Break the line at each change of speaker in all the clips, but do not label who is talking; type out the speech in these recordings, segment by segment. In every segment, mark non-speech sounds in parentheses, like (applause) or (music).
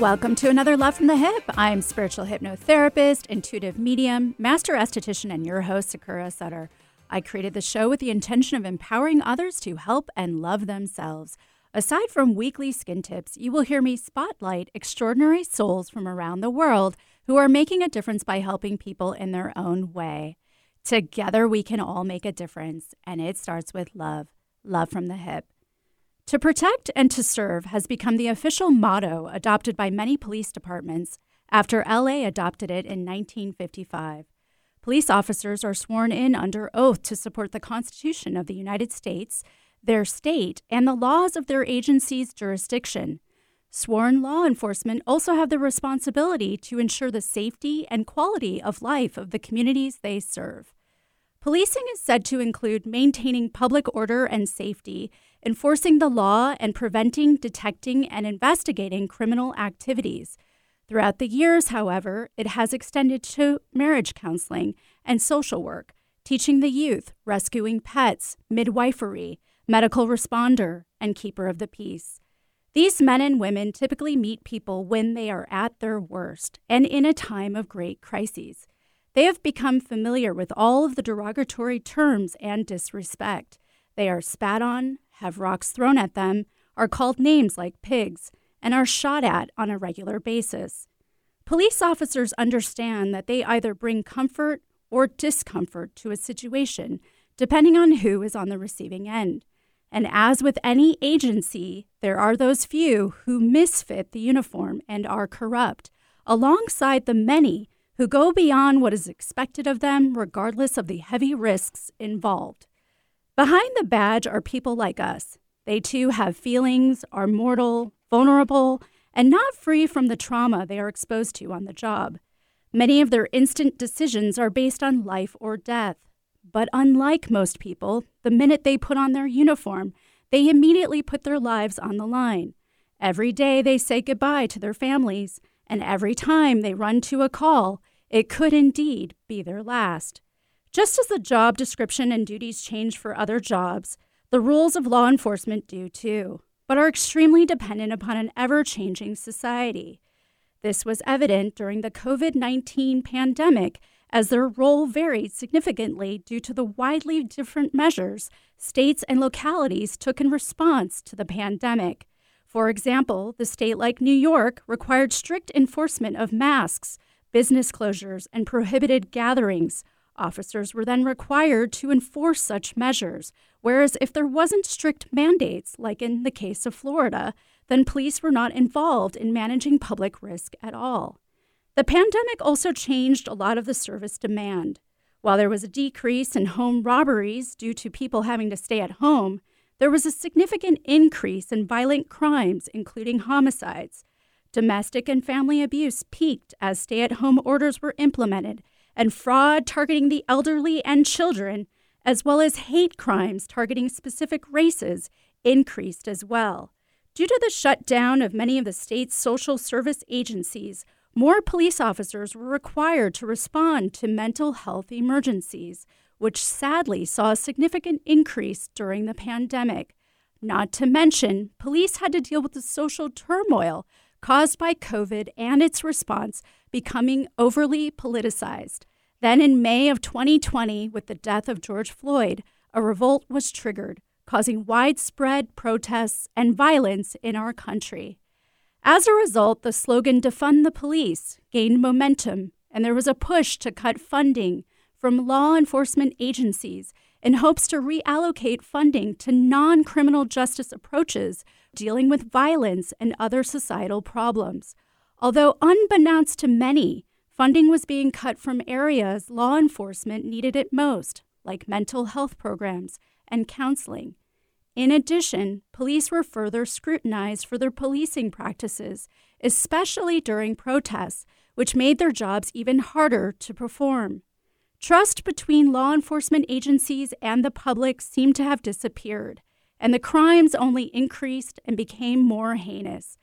Welcome to another Love from the Hyp. I'm spiritual hypnotherapist, intuitive medium, master esthetician, and your host, Sakura Sutter. I created the show with the intention of empowering others to help and love themselves. Aside from weekly skin tips, you will hear me spotlight extraordinary souls from around the world who are making a difference by helping people in their own way. Together, we can all make a difference, and it starts with love love from the hip. To protect and to serve has become the official motto adopted by many police departments after LA adopted it in 1955. Police officers are sworn in under oath to support the Constitution of the United States, their state, and the laws of their agency's jurisdiction. Sworn law enforcement also have the responsibility to ensure the safety and quality of life of the communities they serve. Policing is said to include maintaining public order and safety enforcing the law, and preventing, detecting, and investigating criminal activities. Throughout the years, however, it has extended to marriage counseling and social work, teaching the youth, rescuing pets, midwifery, medical responder, and keeper of the peace. These men and women typically meet people when they are at their worst and in a time of great crises. They have become familiar with all of the derogatory terms and disrespect. They are spat on, have rocks thrown at them, are called names like pigs, and are shot at on a regular basis. Police officers understand that they either bring comfort or discomfort to a situation, depending on who is on the receiving end. And as with any agency, there are those few who misfit the uniform and are corrupt, alongside the many who go beyond what is expected of them, regardless of the heavy risks involved. Behind the badge are people like us. They too have feelings, are mortal, vulnerable, and not free from the trauma they are exposed to on the job. Many of their instant decisions are based on life or death. But unlike most people, the minute they put on their uniform, they immediately put their lives on the line. Every day they say goodbye to their families, and every time they run to a call, it could indeed be their last. Just as the job description and duties change for other jobs, the rules of law enforcement do too, but are extremely dependent upon an ever changing society. This was evident during the COVID 19 pandemic as their role varied significantly due to the widely different measures states and localities took in response to the pandemic. For example, the state like New York required strict enforcement of masks, business closures, and prohibited gatherings Officers were then required to enforce such measures, whereas if there wasn't strict mandates, like in the case of Florida, then police were not involved in managing public risk at all. The pandemic also changed a lot of the service demand. While there was a decrease in home robberies due to people having to stay at home, there was a significant increase in violent crimes, including homicides. Domestic and family abuse peaked as stay at home orders were implemented and fraud targeting the elderly and children, as well as hate crimes targeting specific races, increased as well. Due to the shutdown of many of the state's social service agencies, more police officers were required to respond to mental health emergencies, which sadly saw a significant increase during the pandemic. Not to mention, police had to deal with the social turmoil caused by COVID and its response becoming overly politicized. Then, in May of 2020, with the death of George Floyd, a revolt was triggered, causing widespread protests and violence in our country. As a result, the slogan Defund the Police gained momentum, and there was a push to cut funding from law enforcement agencies in hopes to reallocate funding to non criminal justice approaches dealing with violence and other societal problems. Although unbeknownst to many, funding was being cut from areas law enforcement needed it most, like mental health programs and counseling. In addition, police were further scrutinized for their policing practices, especially during protests, which made their jobs even harder to perform. Trust between law enforcement agencies and the public seemed to have disappeared, and the crimes only increased and became more heinous.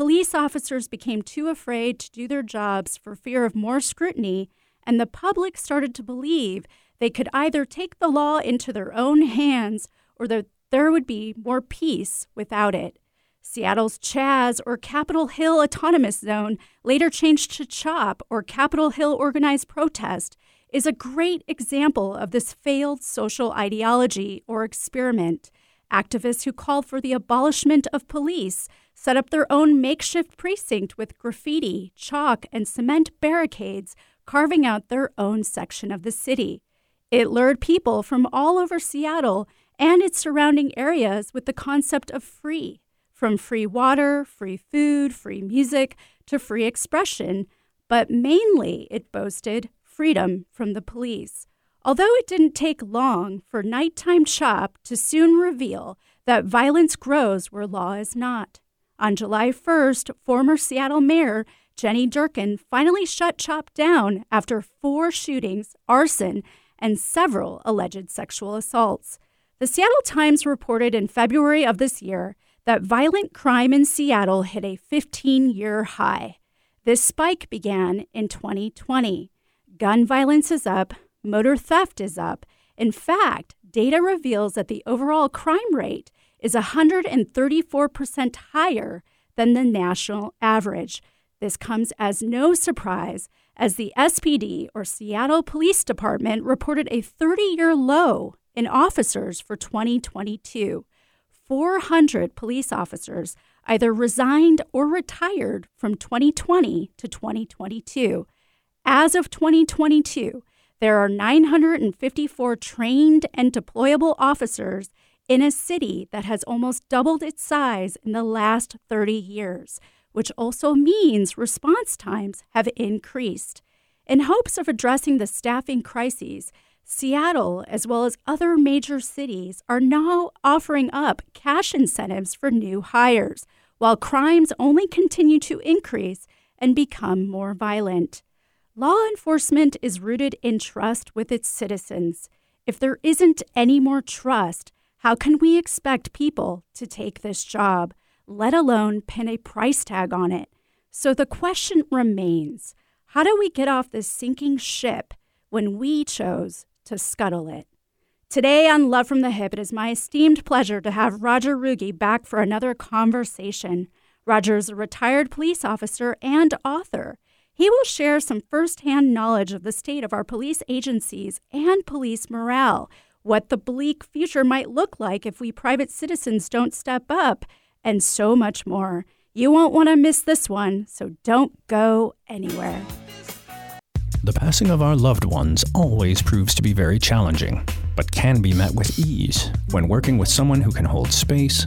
Police officers became too afraid to do their jobs for fear of more scrutiny, and the public started to believe they could either take the law into their own hands or that there would be more peace without it. Seattle's Chaz or Capitol Hill Autonomous Zone, later changed to CHOP or Capitol Hill Organized Protest, is a great example of this failed social ideology or experiment. Activists who called for the abolishment of police set up their own makeshift precinct with graffiti, chalk, and cement barricades, carving out their own section of the city. It lured people from all over Seattle and its surrounding areas with the concept of free from free water, free food, free music, to free expression, but mainly it boasted freedom from the police. Although it didn't take long for Nighttime Chop to soon reveal that violence grows where law is not. On July 1st, former Seattle Mayor Jenny Durkan finally shut CHOP down after four shootings, arson, and several alleged sexual assaults. The Seattle Times reported in February of this year that violent crime in Seattle hit a 15 year high. This spike began in 2020. Gun violence is up, motor theft is up. In fact, data reveals that the overall crime rate is 134% higher than the national average. This comes as no surprise, as the SPD, or Seattle Police Department, reported a 30 year low in officers for 2022. 400 police officers either resigned or retired from 2020 to 2022. As of 2022, there are 954 trained and deployable officers in a city that has almost doubled its size in the last 30 years, which also means response times have increased. In hopes of addressing the staffing crises, Seattle, as well as other major cities, are now offering up cash incentives for new hires, while crimes only continue to increase and become more violent. Law enforcement is rooted in trust with its citizens. If there isn't any more trust, how can we expect people to take this job, let alone pin a price tag on it? So the question remains how do we get off this sinking ship when we chose to scuttle it. Today on Love from the Hyp, it is my esteemed pleasure to have Rodger Ruge back for another conversation. Rodger is a retired police officer and author. He will share some firsthand knowledge of the state of our police agencies and police morale, what the bleak future might look like if we private citizens don't step up, and so much more. You won't want to miss this one, so don't go anywhere.
The passing of our loved ones always proves to be very challenging, but can be met with ease when working with someone who can hold space,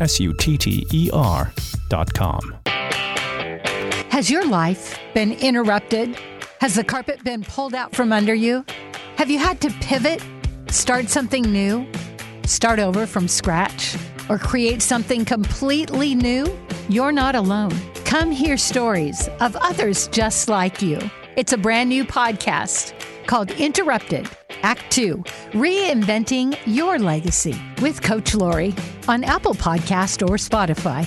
S U T T E R dot com.
Has your life been interrupted? Has the carpet been pulled out from under you? Have you had to pivot, start something new, start over from scratch, or create something completely new? You're not alone. Come hear stories of others just like you. It's a brand new podcast called Interrupted Act 2 Reinventing Your Legacy with Coach Lori on Apple Podcast or Spotify.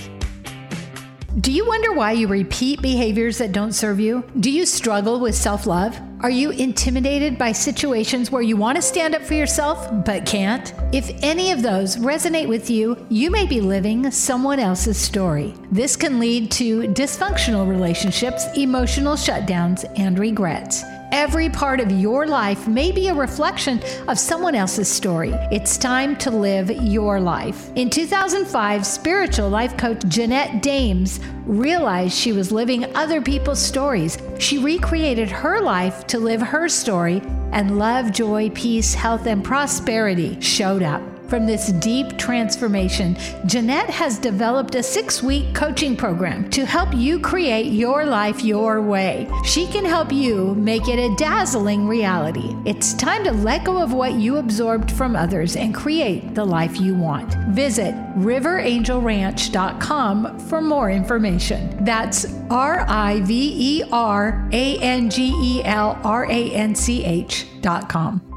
Do you wonder why you repeat behaviors that don't serve you? Do you struggle with self love? Are you intimidated by situations where you want to stand up for yourself but can't? If any of those resonate with you, you may be living someone else's story. This can lead to dysfunctional relationships, emotional shutdowns, and regrets. Every part of your life may be a reflection of someone else's story. It's time to live your life. In 2005, spiritual life coach Jeanette Dames realized she was living other people's stories. She recreated her life to live her story and love, joy, peace, health, and prosperity showed up. From this deep transformation, Jeanette has developed a six week coaching program to help you create your life your way. She can help you make it a dazzling reality. It's time to let go of what you absorbed from others and create the life you want. Visit riverangelranch.com for more information. That's R I V E R A N G E L R A N C H.com.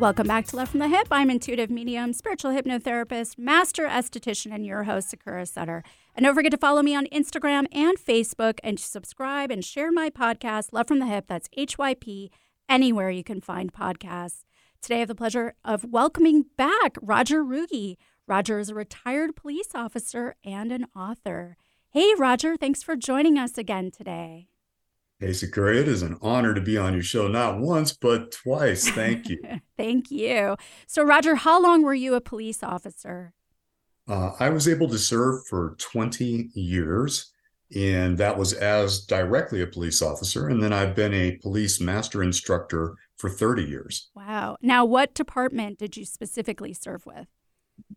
Welcome back to Love from the Hyp. I'm intuitive medium, spiritual hypnotherapist, master esthetician, and your host, Sakura Sutter. And don't forget to follow me on Instagram and Facebook and subscribe and share my podcast, Love from the Hyp. That's HYP, anywhere you can find podcasts. Today, I have the pleasure of welcoming back Rodger Ruge. Rodger is a retired police officer and an author. Hey, Rodger, thanks for joining us again today.
Hey, Sakura, it is an honor to be on your show, not once, but twice. Thank you. (laughs)
Thank you. So, Rodger, how long were you a police officer?
Uh, I was able to serve for 20 years, and that was as directly a police officer. And then I've been a police master instructor for 30 years.
Wow. Now, what department did you specifically serve with?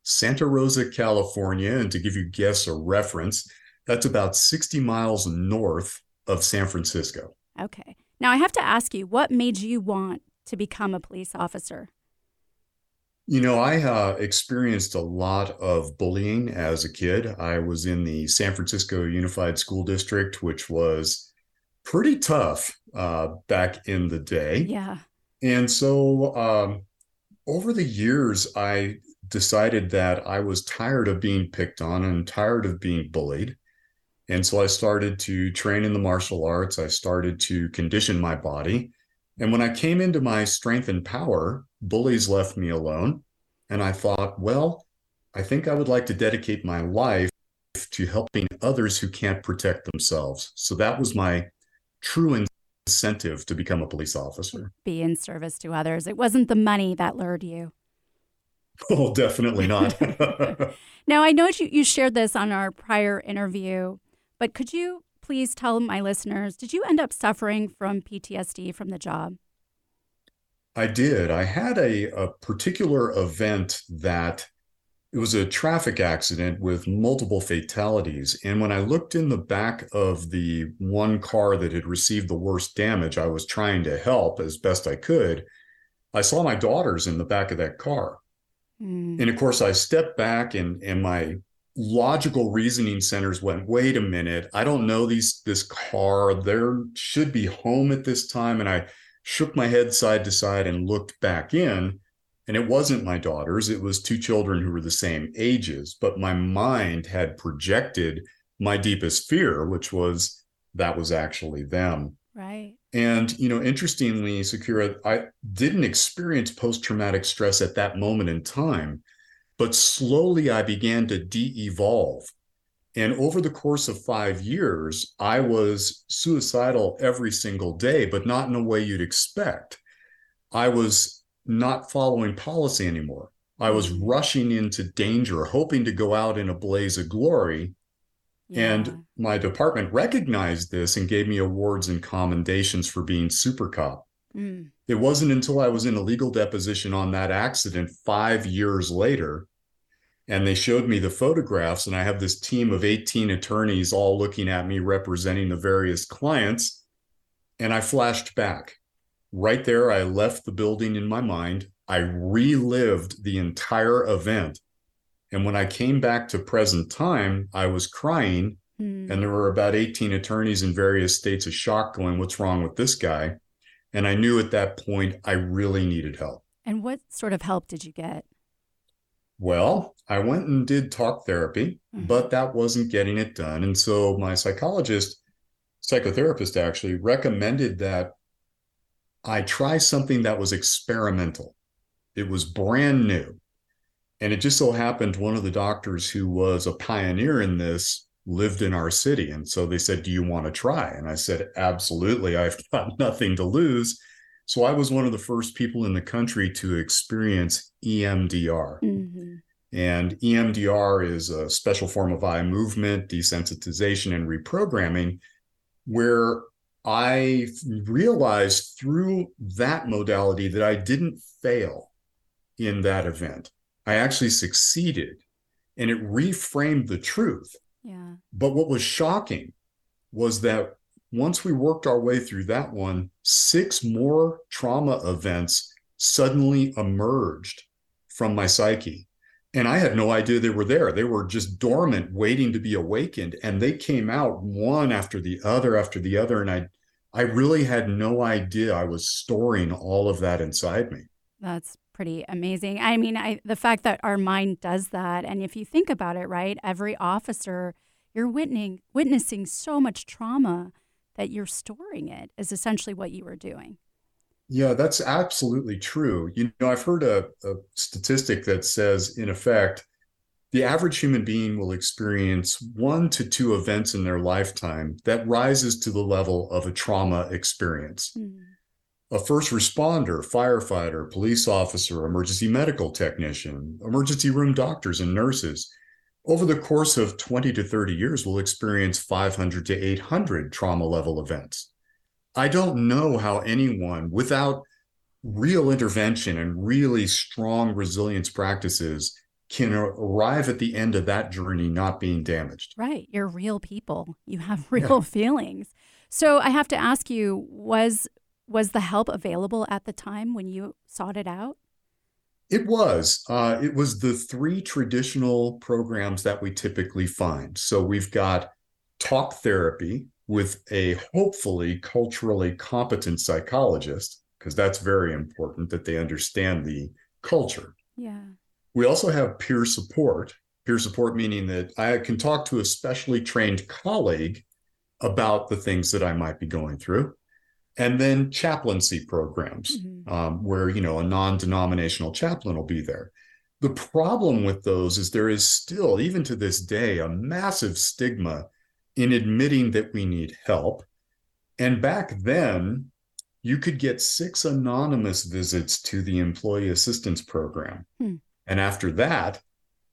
Santa Rosa, California. And to give you guests a reference, that's about 60 miles north of San Francisco.
Okay. Now I have to ask you, what made you want to become a police officer?
You know, I uh, experienced a lot of bullying as a kid. I was in the San Francisco Unified School District, which was pretty tough uh, back in the day.
Yeah.
And so um, over the years, I decided that I was tired of being picked on and tired of being bullied. And so I started to train in the martial arts. I started to condition my body. And when I came into my strength and power, bullies left me alone. And I thought, well, I think I would like to dedicate my life to helping others who can't protect themselves. So that was my true incentive to become a police officer.
Be in service to others. It wasn't the money that lured you. (laughs)
Oh, definitely not. (laughs) (laughs)
now, I know you, you shared this on our prior interview, but could you please tell my listeners did you end up suffering from PTSD from the job?
I did. I had a, a particular event that it was a traffic accident with multiple fatalities. And when I looked in the back of the one car that had received the worst damage, I was trying to help as best I could. I saw my daughters in the back of that car. Mm. And of course, I stepped back and, and my logical reasoning centers went wait a minute i don't know these this car. There should be home at this time. And i shook my head side to side and looked back in and it wasn't my daughters it was two children who were the same ages but my mind had projected my deepest fear which was that was actually them.
Right.
And you know interestingly sakura i didn't experience post-traumatic stress at that moment in time but slowly I began to de evolve. And over the course of five years, I was suicidal every single day, but not in a way you'd expect. I was not following policy anymore. I was mm. rushing into danger, hoping to go out in a blaze of glory. Yeah. And my department recognized this and gave me awards and commendations for being super cop. Mm. It wasn't until I was in a legal deposition on that accident five years later, and they showed me the photographs, and I have this team of 18 attorneys all looking at me representing the various clients. And I flashed back. Right there, I left the building in my mind. I relived the entire event. And when I came back to present time, I was crying. Mm. And there were about 18 attorneys in various states of shock going, What's wrong with this guy? And I knew at that point I really needed help.
And what sort of help did you get?
Well, I went and did talk therapy, mm-hmm. but that wasn't getting it done. And so my psychologist, psychotherapist actually recommended that I try something that was experimental. It was brand new. And it just so happened one of the doctors who was a pioneer in this lived in our city. And so they said, Do you want to try? And I said, Absolutely. I've (laughs) got nothing to lose. So I was one of the first people in the country to experience EMDR. Mm-hmm. And EMDR is a special form of eye movement, desensitization, and reprogramming, where I realized through that modality that I didn't fail in that event. I actually succeeded and it reframed the truth.
Yeah.
But what was shocking was that once we worked our way through that one, six more trauma events suddenly emerged from my psyche. And I had no idea they were there. They were just dormant, waiting to be awakened. And they came out one after the other after the other. And I I really had no idea I was storing all of that inside me.
That's pretty amazing. I mean, I, the fact that our mind does that, and if you think about it, right, every officer, you're witnessing witnessing so much trauma that you're storing it is essentially what you were doing.
Yeah, that's absolutely true. You know, I've heard a, a statistic that says, in effect, the average human being will experience one to two events in their lifetime that rises to the level of a trauma experience. Mm. A first responder, firefighter, police officer, emergency medical technician, emergency room doctors and nurses, over the course of 20 to 30 years will experience 500 to 800 trauma level events. I don't know how anyone without real intervention and really strong resilience practices can arrive at the end of that journey not being damaged.
Right. You're real people. You have real yeah. (laughs) feelings. So I have to ask you was was the help available at the time when you sought it out?
It was. Uh, it was the three traditional programs that we typically find. So we've got talk therapy with a hopefully culturally competent psychologist, because that's very important that they understand the culture.
Yeah.
We also have peer support. Peer support meaning that I can talk to a specially trained colleague about the things that I might be going through. And then chaplaincy programs, mm-hmm. um, where you know a non-denominational chaplain will be there. The problem with those is there is still, even to this day, a massive stigma in admitting that we need help. And back then, you could get six anonymous visits to the employee assistance program. Hmm. And after that,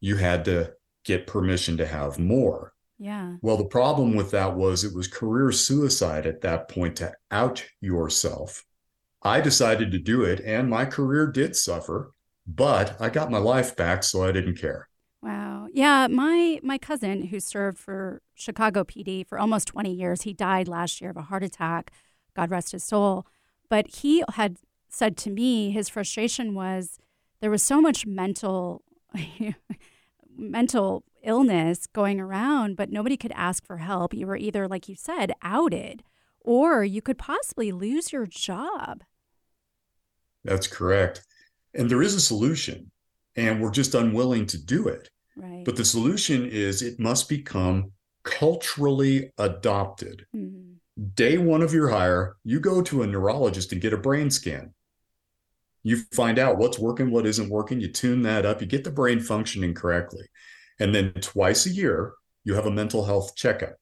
you had to get permission to have more.
Yeah.
Well, the problem with that was it was career suicide at that point to out yourself. I decided to do it, and my career did suffer, but I got my life back, so I didn't care.
Wow. Yeah, my my cousin who served for Chicago PD for almost 20 years, he died last year of a heart attack. God rest his soul. But he had said to me his frustration was there was so much mental (laughs) mental illness going around, but nobody could ask for help. You were either, like you said, outed, or you could possibly lose your job.
That's correct. And there is a solution, and we're just unwilling to do it.
Right.
But the solution is it must become culturally adopted. Mm-hmm. Day one of your hire, you go to a neurologist and get a brain scan you find out what's working, what isn't working, you tune that up, you get the brain functioning correctly. And then twice a year, you have a mental health checkup.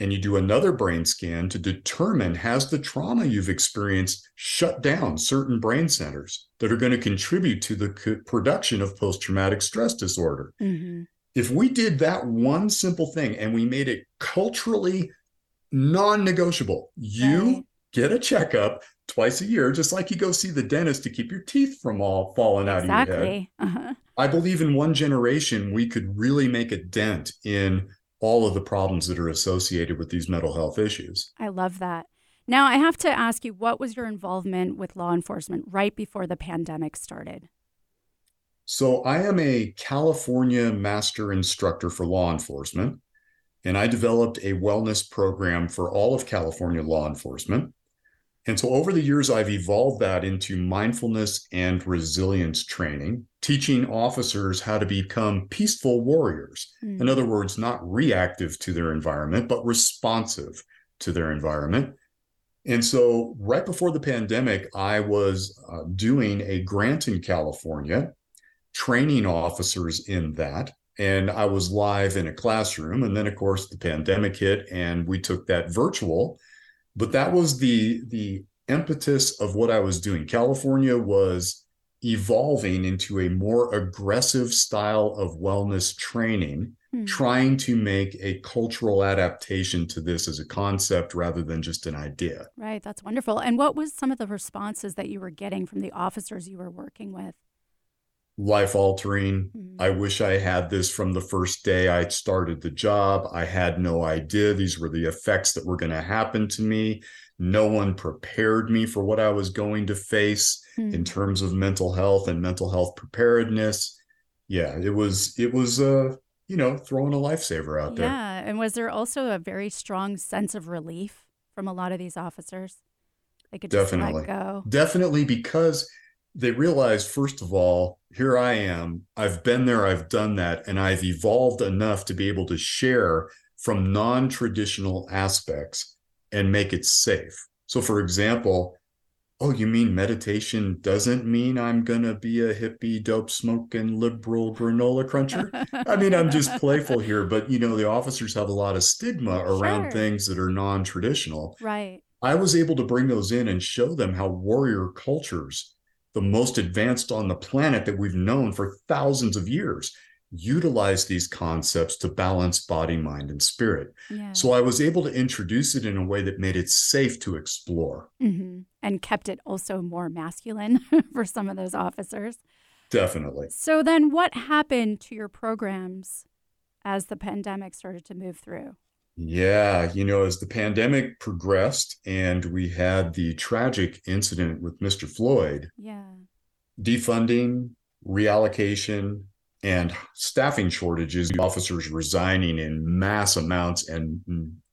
And you do another brain scan to determine has the trauma you've experienced shut down certain brain centers that are going to contribute to the production of post traumatic stress disorder. Mm-hmm. If we did that one simple thing and we made it culturally non negotiable, you right. Get a checkup twice a year, just like you go see the dentist to keep your teeth from all falling out exactly. of your head. Uh-huh. I believe in one generation, we could really make a dent in all of the problems that are associated with these mental health issues.
I love that. Now, I have to ask you, what was your involvement with law enforcement right before the pandemic started?
So, I am a California master instructor for law enforcement, and I developed a wellness program for all of California law enforcement. And so over the years, I've evolved that into mindfulness and resilience training, teaching officers how to become peaceful warriors. Mm. In other words, not reactive to their environment, but responsive to their environment. And so, right before the pandemic, I was uh, doing a grant in California, training officers in that. And I was live in a classroom. And then, of course, the pandemic hit and we took that virtual but that was the the impetus of what I was doing. California was evolving into a more aggressive style of wellness training hmm. trying to make a cultural adaptation to this as a concept rather than just an idea.
Right. That's wonderful. And what was some of the responses that you were getting from the officers you were working with?
Life altering. Mm-hmm. I wish I had this from the first day I started the job. I had no idea these were the effects that were going to happen to me. No one prepared me for what I was going to face mm-hmm. in terms of mental health and mental health preparedness. Yeah, it was it was uh you know, throwing a lifesaver out there.
Yeah. And was there also a very strong sense of relief from a lot of these officers? They could just
Definitely.
go.
Definitely because they realized, first of all, here I am. I've been there, I've done that, and I've evolved enough to be able to share from non traditional aspects and make it safe. So, for example, oh, you mean meditation doesn't mean I'm going to be a hippie, dope smoking, liberal granola cruncher? (laughs) I mean, I'm just playful here, but you know, the officers have a lot of stigma around sure. things that are non traditional.
Right.
I was able to bring those in and show them how warrior cultures, the most advanced on the planet that we've known for thousands of years, utilize these concepts to balance body, mind, and spirit. Yeah. So I was able to introduce it in a way that made it safe to explore.
Mm-hmm. And kept it also more masculine (laughs) for some of those officers.
Definitely.
So then what happened to your programs as the pandemic started to move through?
Yeah, you know, as the pandemic progressed and we had the tragic incident with Mr. Floyd.
Yeah.
Defunding, reallocation, and staffing shortages, officers resigning in mass amounts and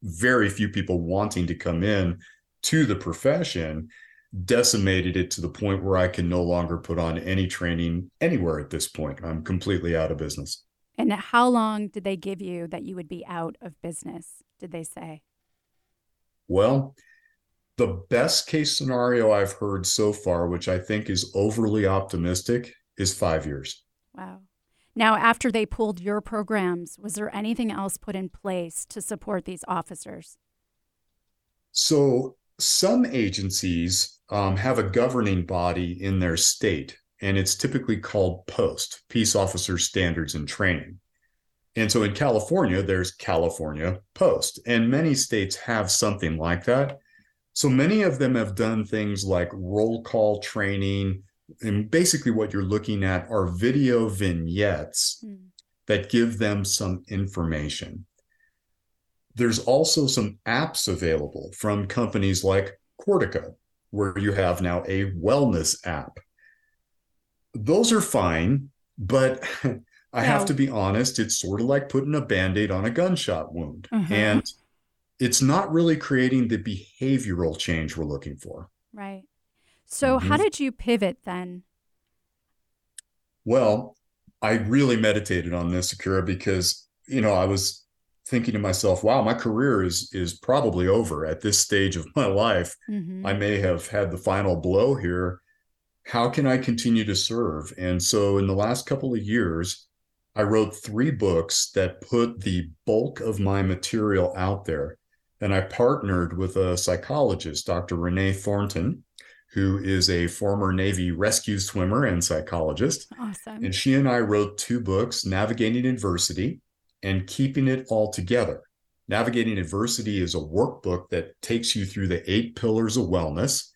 very few people wanting to come in to the profession decimated it to the point where I can no longer put on any training anywhere at this point. I'm completely out of business.
And how long did they give you that you would be out of business? Did they say?
Well, the best case scenario I've heard so far, which I think is overly optimistic, is five years.
Wow. Now, after they pulled your programs, was there anything else put in place to support these officers?
So, some agencies um, have a governing body in their state, and it's typically called POST, Peace Officer Standards and Training. And so in California, there's California Post, and many states have something like that. So many of them have done things like roll call training, and basically what you're looking at are video vignettes mm. that give them some information. There's also some apps available from companies like Cordico, where you have now a wellness app. Those are fine, but (laughs) I have to be honest, it's sort of like putting a band aid on a gunshot wound. Mm-hmm. And it's not really creating the behavioral change we're looking for.
Right. So, mm-hmm. how did you pivot then?
Well, I really meditated on this, Sakura, because you know I was thinking to myself, "Wow, my career is is probably over at this stage of my life. Mm-hmm. I may have had the final blow here. How can I continue to serve?" And so, in the last couple of years, I wrote three books that put the bulk of my material out there. And I partnered with a psychologist, Dr. Renee Thornton, who is a former Navy rescue swimmer and psychologist.
Awesome.
And she and I wrote two books, Navigating Adversity and Keeping It All Together. Navigating Adversity is a workbook that takes you through the eight pillars of wellness.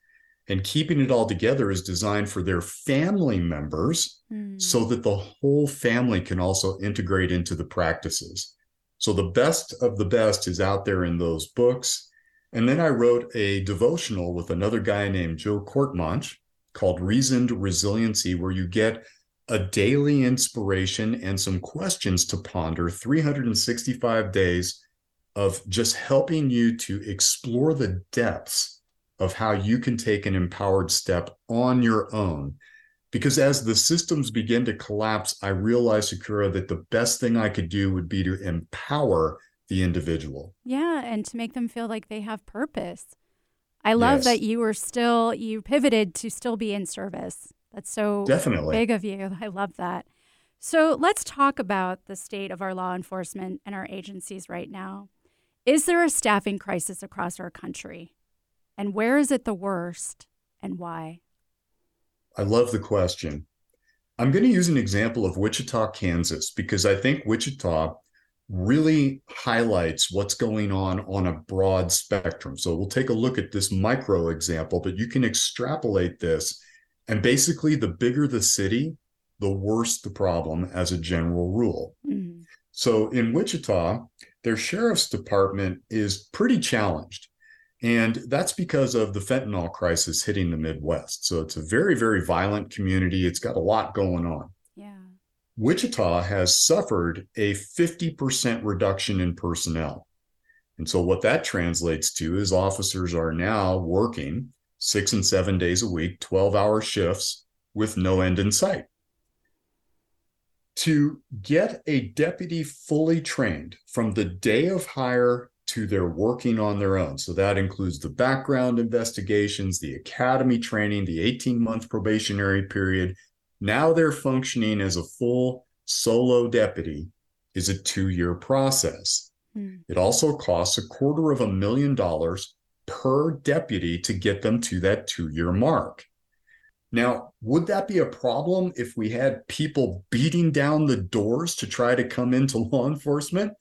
And Keeping It All Together is designed for their family members mm. so that the whole family can also integrate into the practices. So the best of the best is out there in those books. And then I wrote a devotional with another guy named Joe Courtemanche called Reasoned Resiliency, where you get a daily inspiration and some questions to ponder 365 days of just helping you to explore the depths of how you can take an empowered step on your own. Because as the systems begin to collapse, I realized, Sakura, that the best thing I could do would be to empower the individual.
Yeah, and to make them feel like they have purpose. I love yes. that you were still you pivoted to still be in service. That's so
definitely
big of you. I love that. So let's talk about the state of our law enforcement and our agencies right now. Is there a staffing crisis across our country? And where is it the worst and why?
I love the question. I'm going to use an example of Wichita, Kansas, because I think Wichita really highlights what's going on on a broad spectrum. So we'll take a look at this micro example, but you can extrapolate this. And basically, the bigger the city, the worse the problem as a general rule. Mm-hmm. So in Wichita, their sheriff's department is pretty challenged. And that's because of the fentanyl crisis hitting the Midwest. So it's a very, very violent community. It's got a lot going on.
Yeah.
Wichita has suffered a 50% reduction in personnel. And so what that translates to is officers are now working six and seven days a week, 12 hour shifts with no end in sight. To get a deputy fully trained from the day of hire to their working on their own. So that includes the background investigations, the academy training, the 18 month probationary period. Now they're functioning as a full solo deputy is a two year process. Mm. It also costs a quarter of a million dollars per deputy to get them to that two year mark. Now, would that be a problem if we had people beating down the doors to try to come into law enforcement?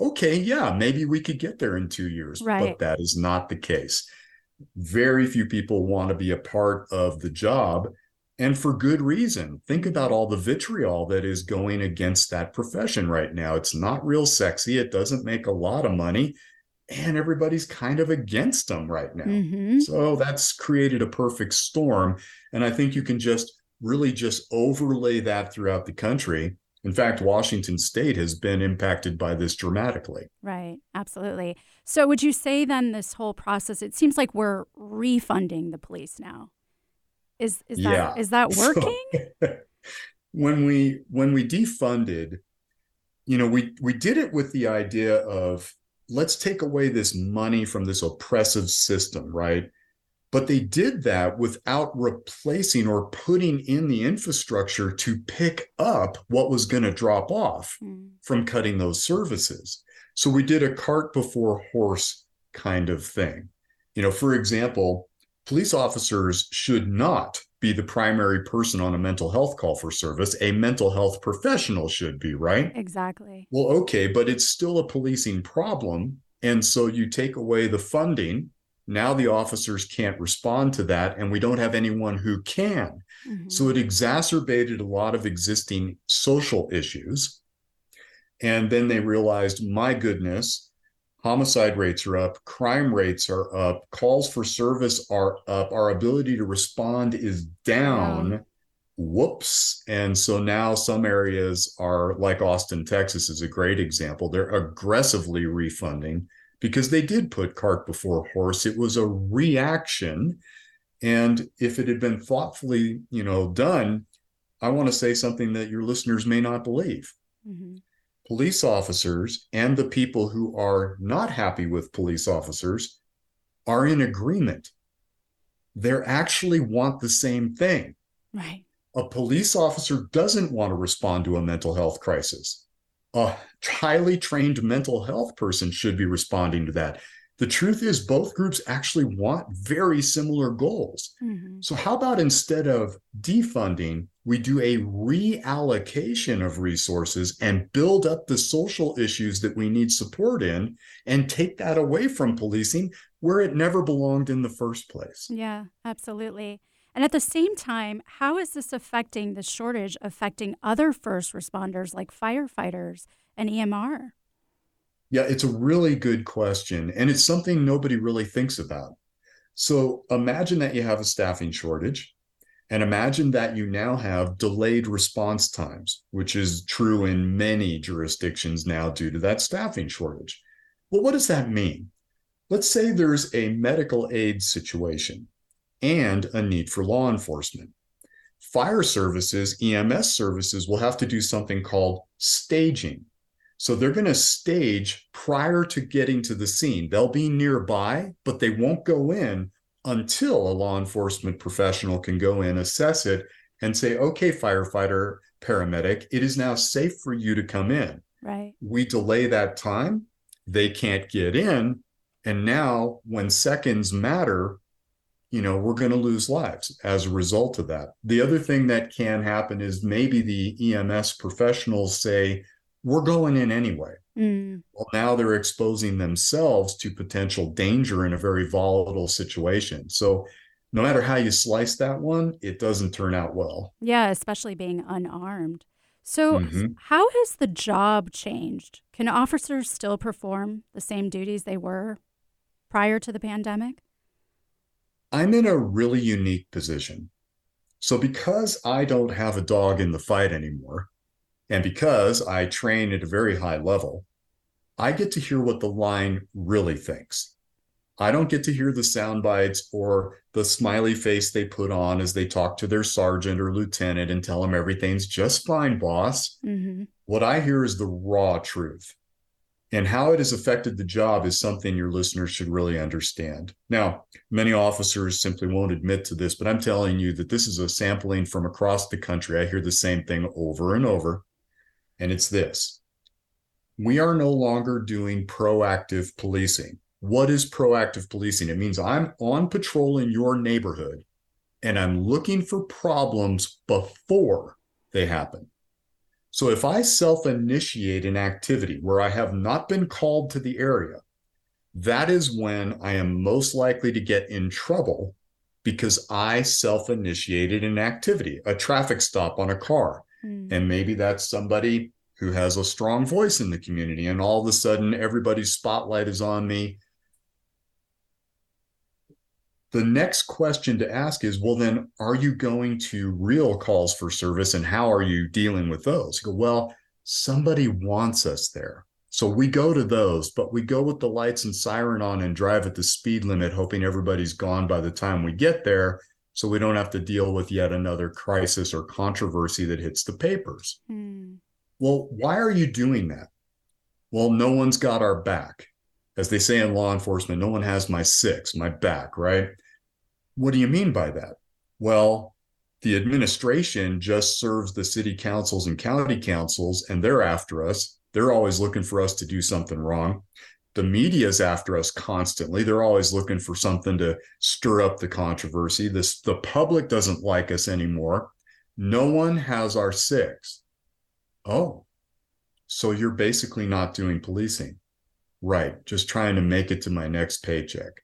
Okay, yeah, maybe we could get there in two years.
Right.
But that is not the case. Very few people want to be a part of the job. And for good reason. Think about all the vitriol that is going against that profession right now. It's not real sexy. It doesn't make a lot of money. And everybody's kind of against them right now. Mm-hmm. So that's created a perfect storm. And I think you can just really just overlay that throughout the country in fact, Washington state has been impacted by this dramatically.
Right, absolutely. So, would you say then this whole process, it seems like we're refunding the police now? Is, is,
yeah.
that, is that (laughs) working?
So, (laughs) when we when we defunded, you know, we we did it with the idea of let's take away this money from this oppressive system, right? But they did that without replacing or putting in the infrastructure to pick up what was going to drop off mm. from cutting those services. So we did a cart before horse kind of thing. You know, for example, police officers should not be the primary person on a mental health call for service. A mental health professional should be, right?
Exactly.
Well, okay, but it's still a policing problem. And so you take away the funding now the officers can't respond to that, and we don't have anyone who can. Mm-hmm. So it exacerbated a lot of existing social issues. And then they realized, my goodness, homicide rates are up, crime rates are up, calls for service are up, our ability to respond is down. Wow. Whoops. And so now some areas are like Austin, Texas is a great example. They're aggressively refunding because they did put cart before horse. It was a reaction. And if it had been thoughtfully, you know, done, I want to say something that your listeners may not believe. Mm-hmm. Police officers and the people who are not happy with police officers are in agreement. They actually want the same thing.
Right.
A police officer doesn't want to respond to a mental health crisis a highly trained mental health person should be responding to that. The truth is, both groups actually want very similar goals. Mm-hmm. So, how about instead of defunding, we do a reallocation of resources and build up the social issues that we need support in and take that away from policing where it never belonged in the first place?
Yeah, absolutely. And at the same time, how is this affecting the shortage affecting other first responders like firefighters and EMR?
Yeah, it's a really good question. And it's something nobody really thinks about. So imagine that you have a staffing shortage. And imagine that you now have delayed response times, which is true in many jurisdictions now due to that staffing shortage. Well, what does that mean? Let's say there's a medical aid situation and a need for law enforcement. Fire services, EMS services will have to do something called staging. So they're going to stage prior to getting to the scene. They'll be nearby, but they won't go in until a law enforcement professional can go in, assess it, and say, okay, firefighter, paramedic, it is now safe for you to come in.
Right.
We delay that time, they can't get in. And now, when seconds matter, you know, we're going to lose lives as a result of that. The other thing that can happen is maybe the EMS professionals say, we're going in anyway.
Mm.
Well, now they're exposing themselves to potential danger in a very volatile situation. So, no matter how you slice that one, it doesn't turn out well.
Yeah, especially being unarmed. So,
Mhm.
how has the job changed? Can officers still perform the same duties they were prior to the pandemic?
I'm in a really unique position. So, because I don't have a dog in the fight anymore, and because I train at a very high level, I get to hear what the line really thinks. I don't get to hear the sound bites or the smiley face they put on as they talk to their sergeant or lieutenant and tell them everything's just fine, boss.
Mm-hmm.
What I hear is the raw truth. And how it has affected the job is something your listeners should really understand. Now, many officers simply won't admit to this, but I'm telling you that this is a sampling from across the country. I hear the same thing over and over. And it's this we are no longer doing proactive policing. What is proactive policing? It means I'm on patrol in your neighborhood and I'm looking for problems before they happen. So if I self initiate an activity where I have not been called to the area, that is when I am most likely to get in trouble because I self initiated an activity, a traffic stop on a car.
Mm.
And maybe that's somebody who has a strong voice in the community. And all of a sudden, everybody's spotlight is on me. The next question to ask is well, then, are you going to real calls for service and how are you dealing with those? You go, well, somebody wants us there. So we go to those, but we go with the lights and siren on and drive at the speed limit, hoping everybody's gone by the time we get there. So we don't have to deal with yet another crisis or controversy that hits the papers.
Mm.
Well, why are you doing that? Well, no one's got our back. As they say in law enforcement, no one has my six, my back, right? What do you mean by that? Well, the administration just serves the city councils and county councils, and they're after us. They're always looking for us to do something wrong. The media's after us constantly. They're always looking for something to stir up the controversy. This the public doesn't like us anymore. No one has our six. Oh, so you're basically not doing policing. Right. Just trying to make it to my next paycheck.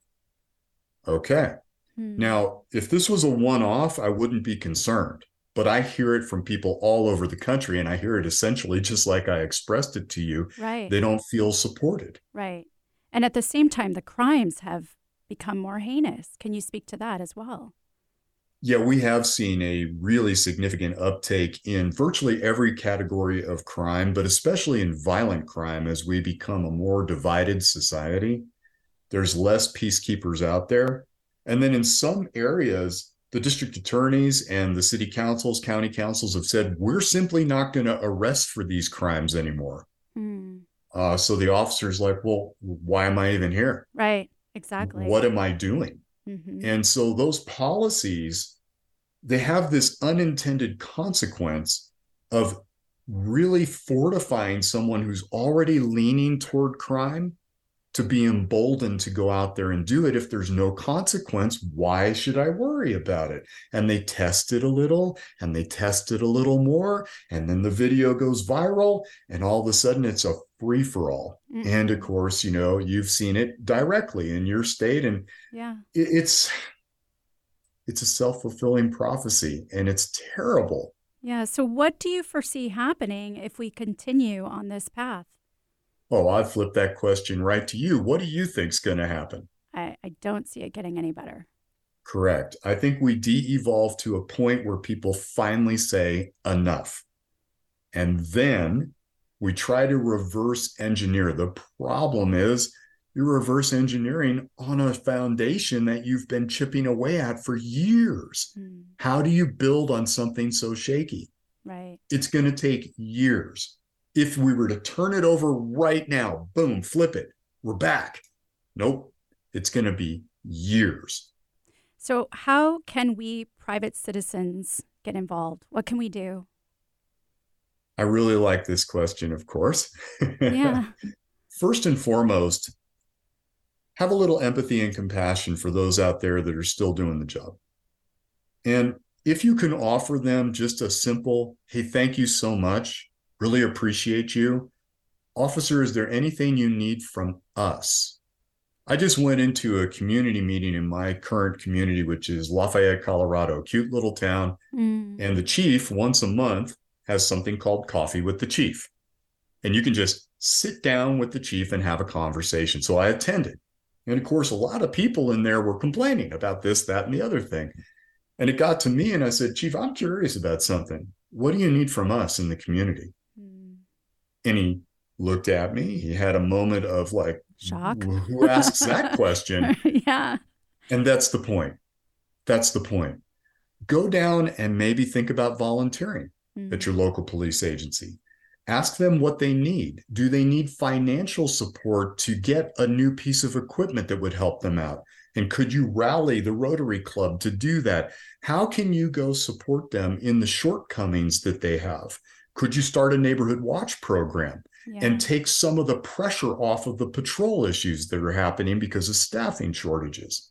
Okay.
Mm.
Now, if this was a one off, I wouldn't be concerned. But I hear it from people all over the country, and I hear it essentially (laughs) just like I expressed it to you.
Right.
They don't feel supported.
Right. And at the same time, the crimes have become more heinous. Can you speak to that as well?
Yeah, we have seen a really significant uptake in virtually every category of crime, but especially in violent crime as we become a more divided society. There's less peacekeepers out there. And then in some areas, the district attorneys and the city councils, county councils have said, we're simply not going to arrest for these crimes anymore.
Mm.
Uh, so the officer's like, well, why am I even here?
Right. Exactly.
What am I doing?
Mhm.
And so those policies, they have this unintended consequence of really fortifying someone who's already leaning toward crime to be emboldened to go out there and do it. If there's no consequence, why should I worry about it? And they test it a little and they test it a little more. And then the video goes viral and all of a sudden it's a free for all.
Mm.
And of course, you know, you've seen it directly in your state and
Yeah.
it's it's a self-fulfilling prophecy and it's terrible
Yeah. So, what do you foresee happening if we continue on this path?
Oh i flipped that question right to you what do you think's going to happen
I, I don't see it getting any better.
correct i think we de-evolve to a point where people finally say enough and then we try to reverse engineer the problem is you're reverse engineering on a foundation that you've been chipping away at for years
Mm.
how do you build on something so shaky
Right.
it's going to take years. If we were to turn it over right now, boom, flip it, we're back. Nope, it's going to be years.
So, how can we private citizens get involved? What can we do?
I really like this question, of course.
Yeah. (laughs)
First and foremost, have a little empathy and compassion for those out there that are still doing the job. And if you can offer them just a simple, hey, thank you so much, really appreciate you, Officer, is there anything you need from us? I just went into a community meeting in my current community, which is Lafayette, Colorado, cute little town. Mm. And the chief, once a month, has something called Coffee with the Chief. And you can just sit down with the chief and have a conversation. So I attended. And of course, a lot of people in there were complaining about this, that, and the other thing. And it got to me, and I said, Chief, I'm curious about something. What do you need from us in the community? And he looked at me. He had a moment of like,
shock. (laughs)
Who asks that (laughs) question?
yeah.
And that's the point. That's the point. Go down and maybe think about volunteering mm-hmm. at your local police agency. Ask them what they need. Do they need financial support to get a new piece of equipment that would help them out? And could you rally the Rotary Club to do that? How can you go support them in the shortcomings that they have? Could you start a neighborhood watch program? yeah. and take some of the pressure off of the patrol issues that are happening because of staffing shortages.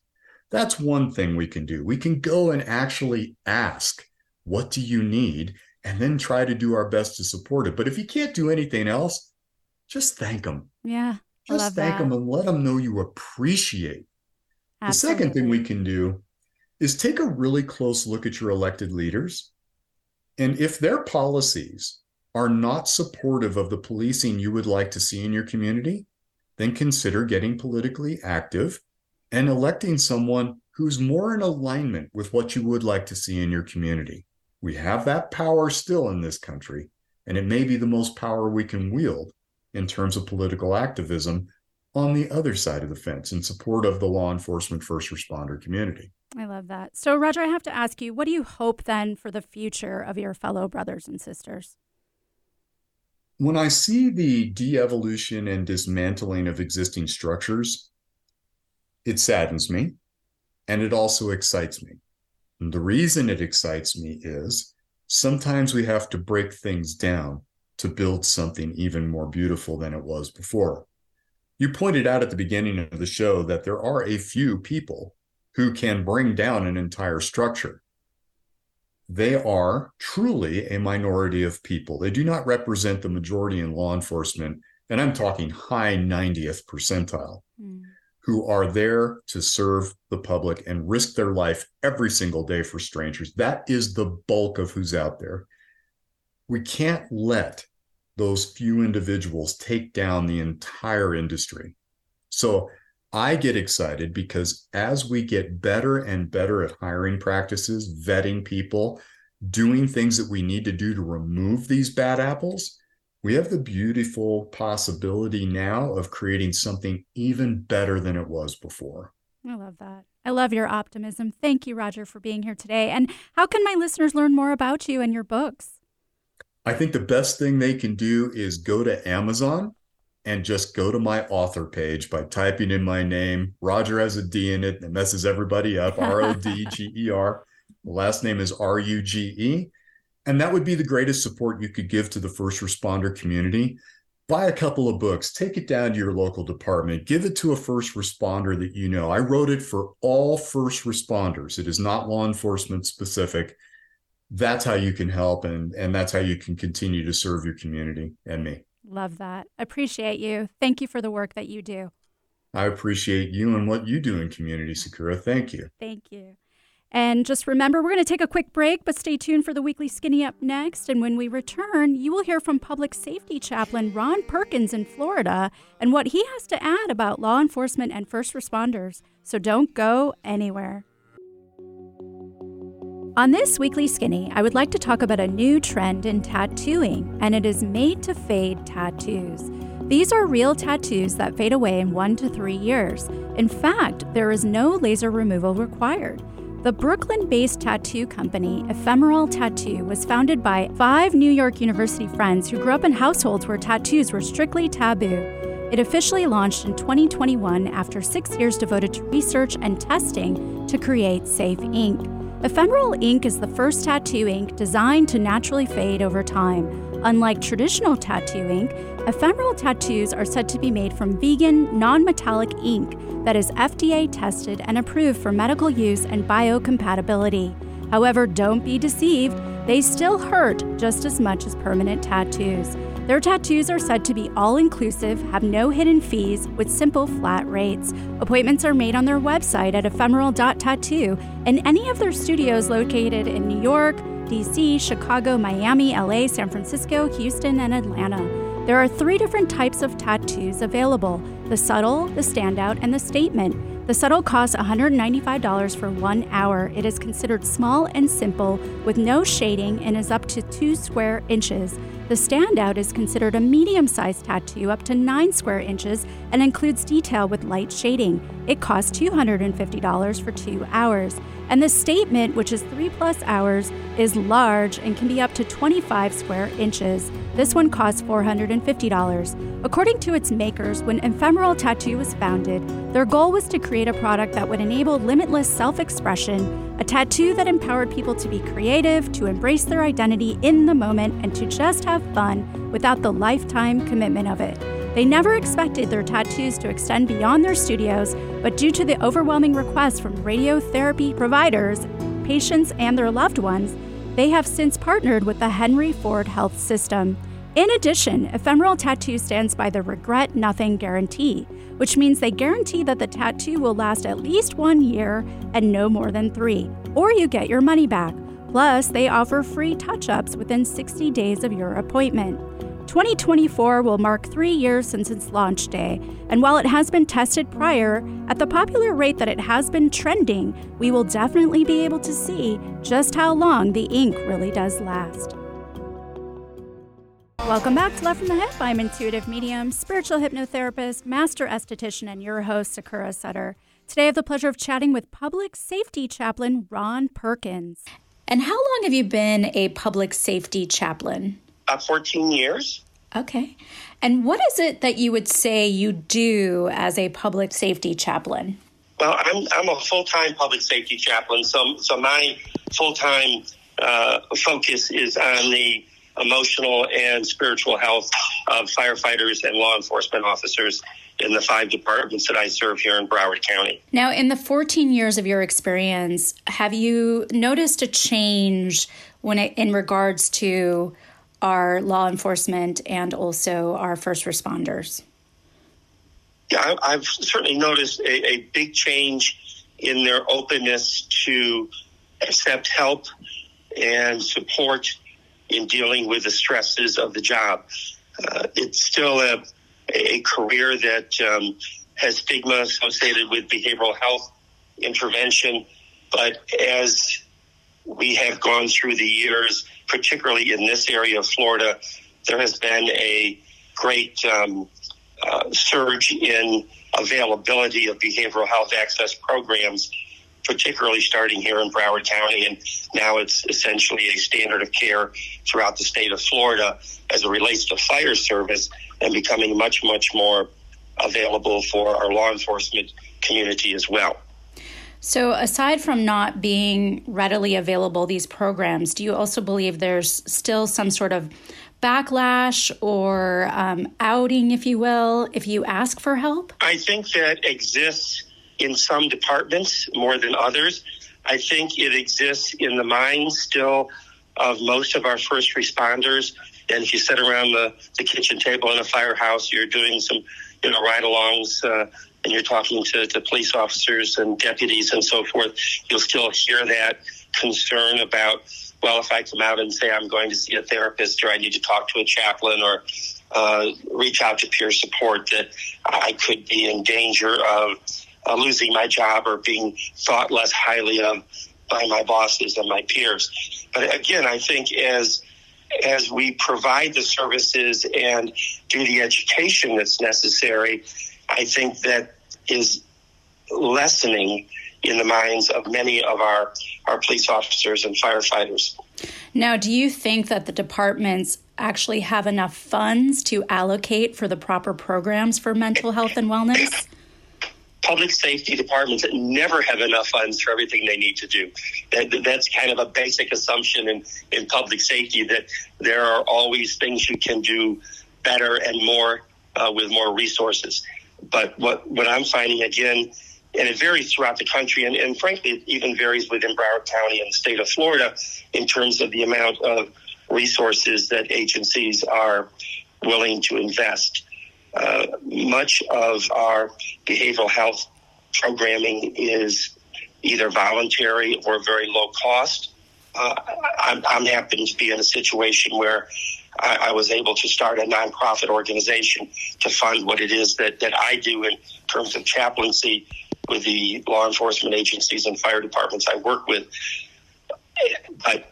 That's one thing we can do. We can go and actually ask, what do you need? And then try to do our best to support it. But if you can't do anything else, just thank them.
Yeah.
Just thank that. them and let them know you appreciate. Absolutely. The second thing we can do is take a really close look at your elected leaders. And if their policies are not supportive of the policing you would like to see in your community, then consider getting politically active and electing someone who's more in alignment with what you would like to see in your community. We have that power still in this country, and it may be the most power we can wield in terms of political activism on the other side of the fence in support of the law enforcement first responder community.
I love that. So, Rodger, I have to ask you, what do you hope then for the future of your fellow brothers and sisters?
when I see the de evolution and dismantling of existing structures, it saddens me and it also excites me. And the reason it excites me is sometimes we have to break things down to build something even more beautiful than it was before. You pointed out at the beginning of the show that there are a few people who can bring down an entire structure they are truly a minority of people. They do not represent the majority in law enforcement, and I'm talking high 90th percentile, mm. who are there to serve the public and risk their life every single day for strangers. That is the bulk of who's out there. We can't let those few individuals take down the entire industry. So I get excited because as we get better and better at hiring practices, vetting people, doing things that we need to do to remove these bad apples, we have the beautiful possibility now of creating something even better than it was before.
I love that. I love your optimism. Thank you, Rodger, for being here today. And how can my listeners learn more about you and your books?
I think the best thing they can do is go to Amazon and just go to my author page by typing in my name. Rodger has a D in it that messes everybody up. (laughs) R O D G E R. The last name is R U G E. And that would be the greatest support you could give to the first responder community. Buy a couple of books, take it down to your local department, give it to a first responder that you know. I wrote it for all first responders. It is not law enforcement specific. That's how you can help and, and that's how you can continue to serve your community and me.
Love that. Appreciate you. Thank you for the work that you do.
I appreciate you and what you do in community, Sakura. Thank you.
Thank you. And just remember, we're going to take a quick break, but stay tuned for the weekly skinny up next. And when we return, you will hear from public safety chaplain Ron Perkins in Florida and what he has to add about law enforcement and first responders. So don't go anywhere. On this weekly skinny, I would like to talk about a new trend in tattooing, and it is made to fade tattoos. These are real tattoos that fade away in one to three years. In fact, there is no laser removal required. The Brooklyn based tattoo company, Ephemeral Tattoo, was founded by five New York University friends who grew up in households where tattoos were strictly taboo. It officially launched in 2021 after six years devoted to research and testing to create safe ink. Ephemeral ink is the first tattoo ink designed to naturally fade over time. Unlike traditional tattoo ink, ephemeral tattoos are said to be made from vegan, non metallic ink that is FDA tested and approved for medical use and biocompatibility. However, don't be deceived, they still hurt just as much as permanent tattoos. Their tattoos are said to be all inclusive, have no hidden fees, with simple flat rates. Appointments are made on their website at ephemeral.tattoo and any of their studios located in New York, DC, Chicago, Miami, LA, San Francisco, Houston, and Atlanta. There are three different types of tattoos available the subtle, the standout, and the statement. The subtle costs $195 for one hour. It is considered small and simple with no shading and is up to two square inches. The standout is considered a medium sized tattoo up to 9 square inches and includes detail with light shading. It costs $250 for two hours. And the statement, which is 3 plus hours, is large and can be up to 25 square inches. This one costs $450. According to its makers, when Ephemeral Tattoo was founded, their goal was to create a product that would enable limitless self expression, a tattoo that empowered people to be creative, to embrace their identity in the moment, and to just have fun without the lifetime commitment of it. They never expected their tattoos to extend beyond their studios, but due to the overwhelming requests from radiotherapy providers, patients, and their loved ones, they have since partnered with the Henry Ford Health System. In addition, Ephemeral Tattoo stands by the Regret Nothing Guarantee, which means they guarantee that the tattoo will last at least one year and no more than three, or you get your money back. Plus, they offer free touch ups within 60 days of your appointment. 2024 will mark three years since its launch day, and while it has been tested prior, at the popular rate that it has been trending, we will definitely be able to see just how long the ink really does last. Welcome back to Love from the Hyp. I'm intuitive medium, spiritual hypnotherapist, master esthetician, and your host, Sakura Sutter. Today, I have the pleasure of chatting with public safety chaplain Ron Perkins. And how long have you been a public safety chaplain?
uh, 14 years.
Okay. And what is it that you would say you do as a public safety chaplain?
Well, I'm, I'm a full time public safety chaplain, so, so my full time uh, focus is on the emotional and spiritual health of firefighters and law enforcement officers in the five departments that I serve here in Broward County.
Now, in the 14 years of your experience, have you noticed a change when it, in regards to our law enforcement and also our first responders?
Yeah, I've certainly noticed a, a big change in their openness to accept help and support in dealing with the stresses of the job. Uh, it's still a, a career that um, has stigma associated with behavioral health intervention, but as we have gone through the years, particularly in this area of Florida, there has been a great um, uh, surge in availability of behavioral health access programs, particularly starting here in Broward County. And now it's essentially a standard of care throughout the state of Florida as it relates to fire service and becoming much, much more available for our law enforcement community as well.
So, aside from not being readily available, these programs, do you also believe there's still some sort of backlash or um, outing, if you will, if you ask for help?
I think that exists in some departments more than others. I think it exists in the minds still of most of our first responders. And if you sit around the, the kitchen table in a firehouse, you're doing some, you know, ride alongs. Uh, and you're talking to, to police officers and deputies and so forth, you'll still hear that concern about, well, if I come out and say I'm going to see a therapist or I need to talk to a chaplain or uh, reach out to peer support, that I could be in danger of uh, losing my job or being thought less highly of by my bosses and my peers. But again, I think as as we provide the services and do the education that's necessary, I think that is lessening in the minds of many of our, our police officers and firefighters.
Now, do you think that the departments actually have enough funds to allocate for the proper programs for mental health and wellness?
Public safety departments that never have enough funds for everything they need to do. That, that's kind of a basic assumption in, in public safety that there are always things you can do better and more uh, with more resources. But what, what I'm finding again, and it varies throughout the country, and, and frankly, it even varies within Broward County and the state of Florida in terms of the amount of resources that agencies are willing to invest. Uh, much of our behavioral health programming is either voluntary or very low cost. Uh, I'm, I'm happen to be in a situation where I, I, was able to start a nonprofit organization to fund what it is that, that I do in terms of chaplaincy with the law enforcement agencies and fire departments I work with. But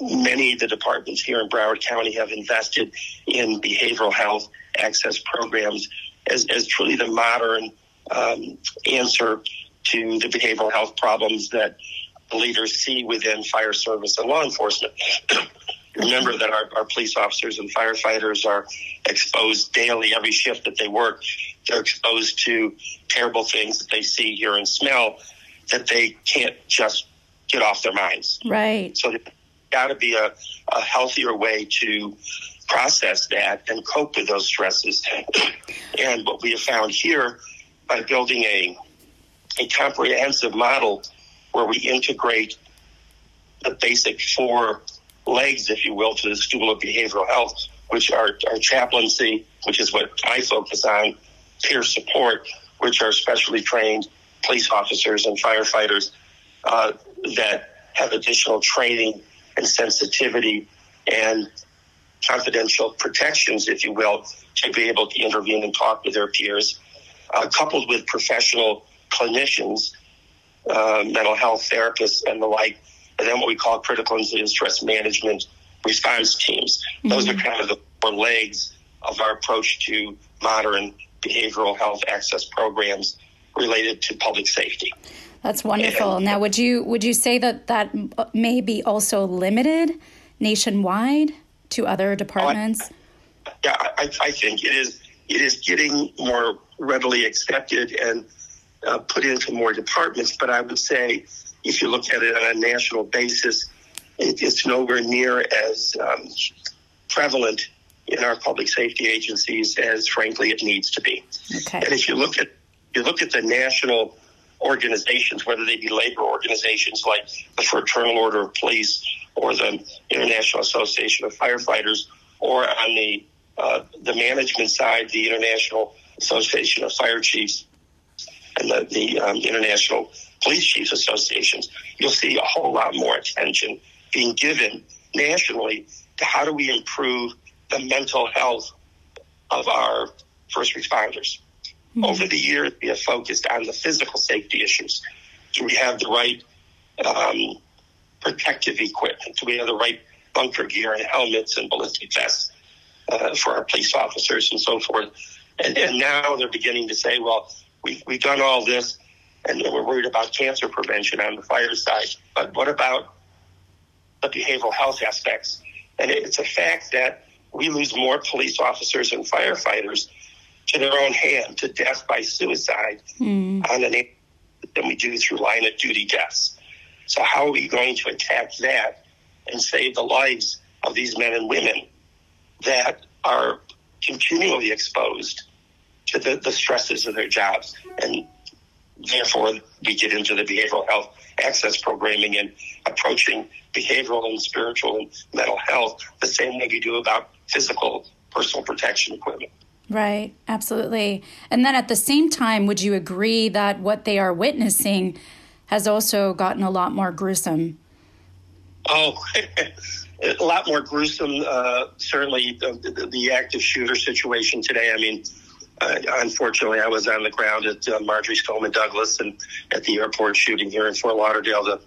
many of the departments here in Broward County have invested in behavioral health access programs as, as truly the modern um, answer to the behavioral health problems that leaders see within fire service and law enforcement. (clears throat) Remember that our, our police officers and firefighters are exposed daily, every shift that they work. They're exposed to terrible things that they see, hear, and smell that they can't just get off their minds.
Right.
So there's got to be a, a healthier way to process that and cope with those stresses. (coughs) and what we have found here by building a a comprehensive model where we integrate the basic four legs, if you will, to the stool of behavioral health, which are, are chaplaincy, which is what I focus on, peer support, which are specially trained police officers and firefighters uh, that have additional training and sensitivity and confidential protections, if you will, to be able to intervene and talk with their peers, uh, coupled with professional clinicians, uh, mental health therapists, and the like, and then what we call critical incident stress management response teams. Mm-hmm. Those are mm-hmm. kind of the four legs of our approach to modern behavioral health access programs related to public safety.
That's wonderful. And, now, would you would you say that that may be also limited nationwide to other departments?
I, yeah, I, I think it is. It is getting more readily accepted and uh, put into more departments. But I would say, if you look at it on a national basis, it, it's nowhere near as um, prevalent in our public safety agencies as, frankly, it needs to be.
Okay.
And if you look at you look at the national organizations, whether they be labor organizations like the Fraternal Order of Police or the International Association of Firefighters, or on the uh, the management side, the International Association of Fire Chiefs, and the, the um, International Police Chiefs Associations, you'll see a whole lot more attention being given nationally to how do we improve the mental health of our first responders. Mm-hmm. Over the years, we have focused on the physical safety issues. Do we have the right um, protective equipment? Do we have the right bunker gear and helmets and ballistic vests uh, for our police officers and so forth? And, and now they're beginning to say, well, we, we've done all this and we're worried about cancer prevention on the fire side. But what about the behavioral health aspects? And it's a fact that we lose more police officers and firefighters to their own hand, to death by suicide mm. on an than we do through line of duty deaths. So how are we going to attack that and save the lives of these men and women that are continually exposed to the, the stresses of their jobs. And therefore, we get into the behavioral health access programming and approaching behavioral and spiritual and mental health the same way we do about physical personal protection equipment.
Right, absolutely. And then at the same time, would you agree that what they are witnessing has also gotten a lot more gruesome?
Oh, (laughs) a lot more gruesome. Uh, certainly, the, the, active shooter situation today. I mean, uh, unfortunately, I was on the ground at uh, Marjory Stoneman Douglas and at the airport shooting here in Fort Lauderdale the,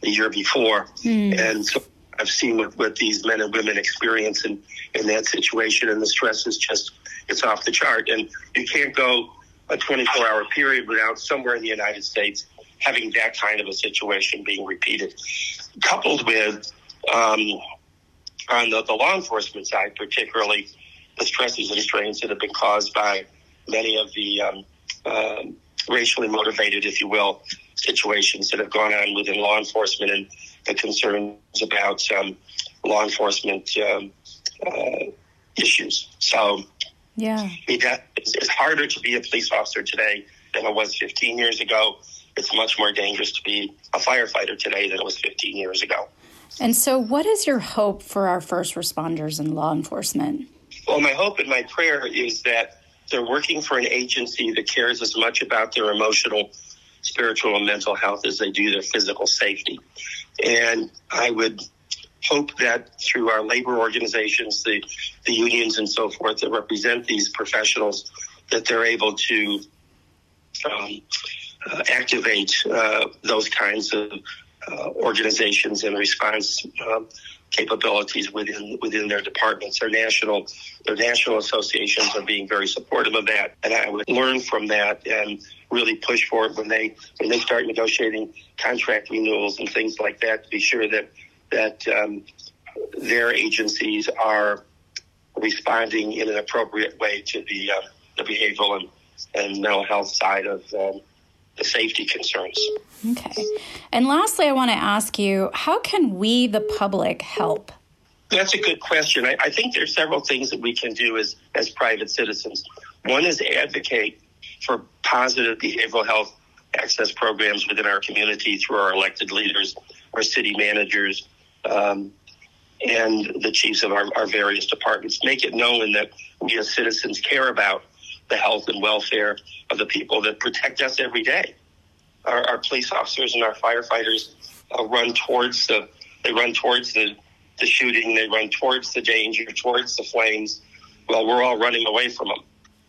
the year before. Mm. And so I've seen what, what these men and women experience in, in that situation, and the stress is just, it's off the chart. And you can't go a 24 hour period without somewhere in the United States having that kind of a situation being repeated. Coupled with, um, on the, the law enforcement side, particularly, the stresses and strains that have been caused by many of the um, uh, racially motivated, if you will, situations that have gone on within law enforcement and the concerns about um, law enforcement um, uh, issues. So,
yeah,
it's harder to be a police officer today than it was 15 years ago. It's much more dangerous to be a firefighter today than it was 15 years ago.
And so, what is your hope for our first responders and law enforcement?
Well, my hope and my prayer is that they're working for an agency that cares as much about their emotional, spiritual, and mental health as they do their physical safety. And I would hope that through our labor organizations, the, the unions and so forth that represent these professionals, that they're able to um, activate uh, those kinds of uh, organizations and response um, capabilities within within their departments. Their national their national associations are being very supportive of that, and I would learn from that and really push for it when they when they start negotiating contract renewals and things like that to be sure that that um, their agencies are responding in an appropriate way to the uh, the behavioral and, and mental health side of um, the safety concerns.
Okay. And lastly, I want to ask you how can we, the public, help?
That's a good question. I, I think there's several things that we can do as, as private citizens. One is advocate for positive behavioral health access programs within our community through our elected leaders, our city managers, um, and the chiefs of our, our various departments. Make it known that we as citizens care about the health and welfare of the people that protect us every day. Our, our police officers and our firefighters uh, run towards the they run towards the, the shooting, they run towards the danger, towards the flames. Well, we're all running away from them,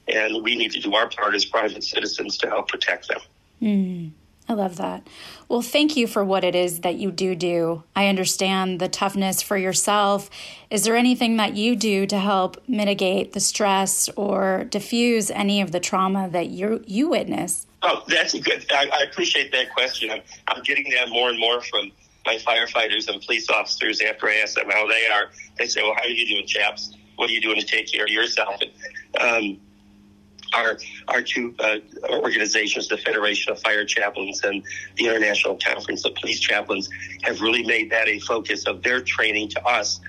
and we need to do our part as private citizens to help protect them.
Mm. I love that. Well, thank you for what it is that you do do. I understand the toughness for yourself. Is there anything that you do to help mitigate the stress or diffuse any of the trauma that you you witness?
Oh, that's a good. I, I appreciate that question. I'm, I'm getting that more and more from my firefighters and police officers after I ask them how they are. They say, "Well, how are you doing, chaps? What are you doing to take care of yourself?" And, um, our our two uh, organizations, the Federation of Fire Chaplains and the International Conference of Police Chaplains, have really made that a focus of their training to us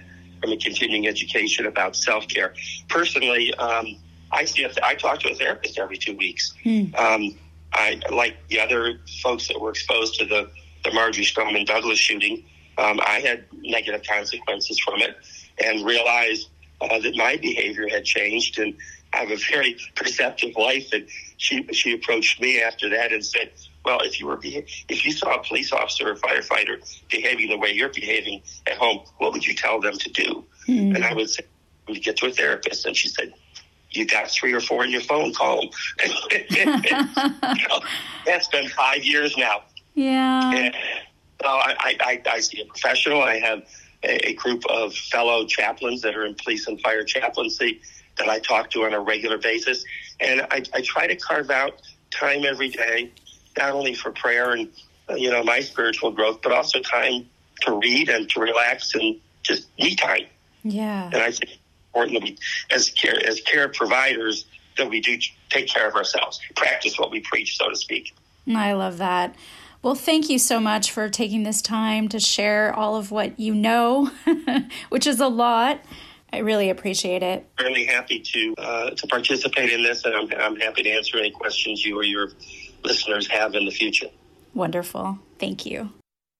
from a continuing education about self care. Personally, um, I see a, I talk to a therapist every two weeks. Hmm. Um, I like the other folks that were exposed to the the Marjory Stoneman Douglas shooting. Um, I had negative consequences from it and realized uh, that my behavior had changed and I have a very perceptive wife. And she she approached me after that and said, "Well, if you were if you saw a police officer or firefighter behaving the way you're behaving at home, what would you tell them to do?" Mm-hmm. And I would say, "We get to a therapist." And she said, "You got three or four in your phone. Call them." you know, that's been five years now.
Yeah.
And so I, I, I see a professional. I have a, a group of fellow chaplains that are in police and fire chaplaincy that I talk to on a regular basis. And I, I try to carve out time every day, not only for prayer and, uh, you know, my spiritual growth, but also time to read and to relax and just me time.
Yeah.
And I think it's important that we, as care, as care providers, that we do take care of ourselves, practice what we preach, so to speak.
I love that. Well, thank you so much for taking this time to share all of what you know, (laughs) which is a lot. I really appreciate it.
I'm really happy to uh, to participate in this, and I'm, I'm happy to answer any questions you or your listeners have in the future.
Wonderful. Thank you.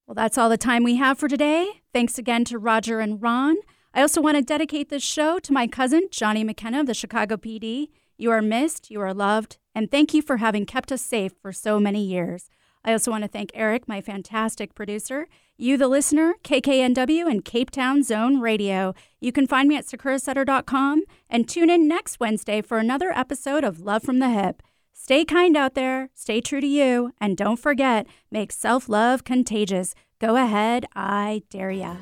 Well, that's all the time we have for today. Thanks again to Rodger and Ron. I also want to dedicate this show to my cousin, Johnny McKenna of the Chicago PD. You are missed, you are loved, and thank you for having kept us safe for so many years. I also want to thank Eric, my fantastic producer, you, the listener, KKNW, and Cape Town Zone Radio. You can find me at sakurasutter.com and tune in next Wednesday for another episode of Love from the Hyp. Stay kind out there, stay true to you, and don't forget, make self love contagious. Go ahead, I dare ya.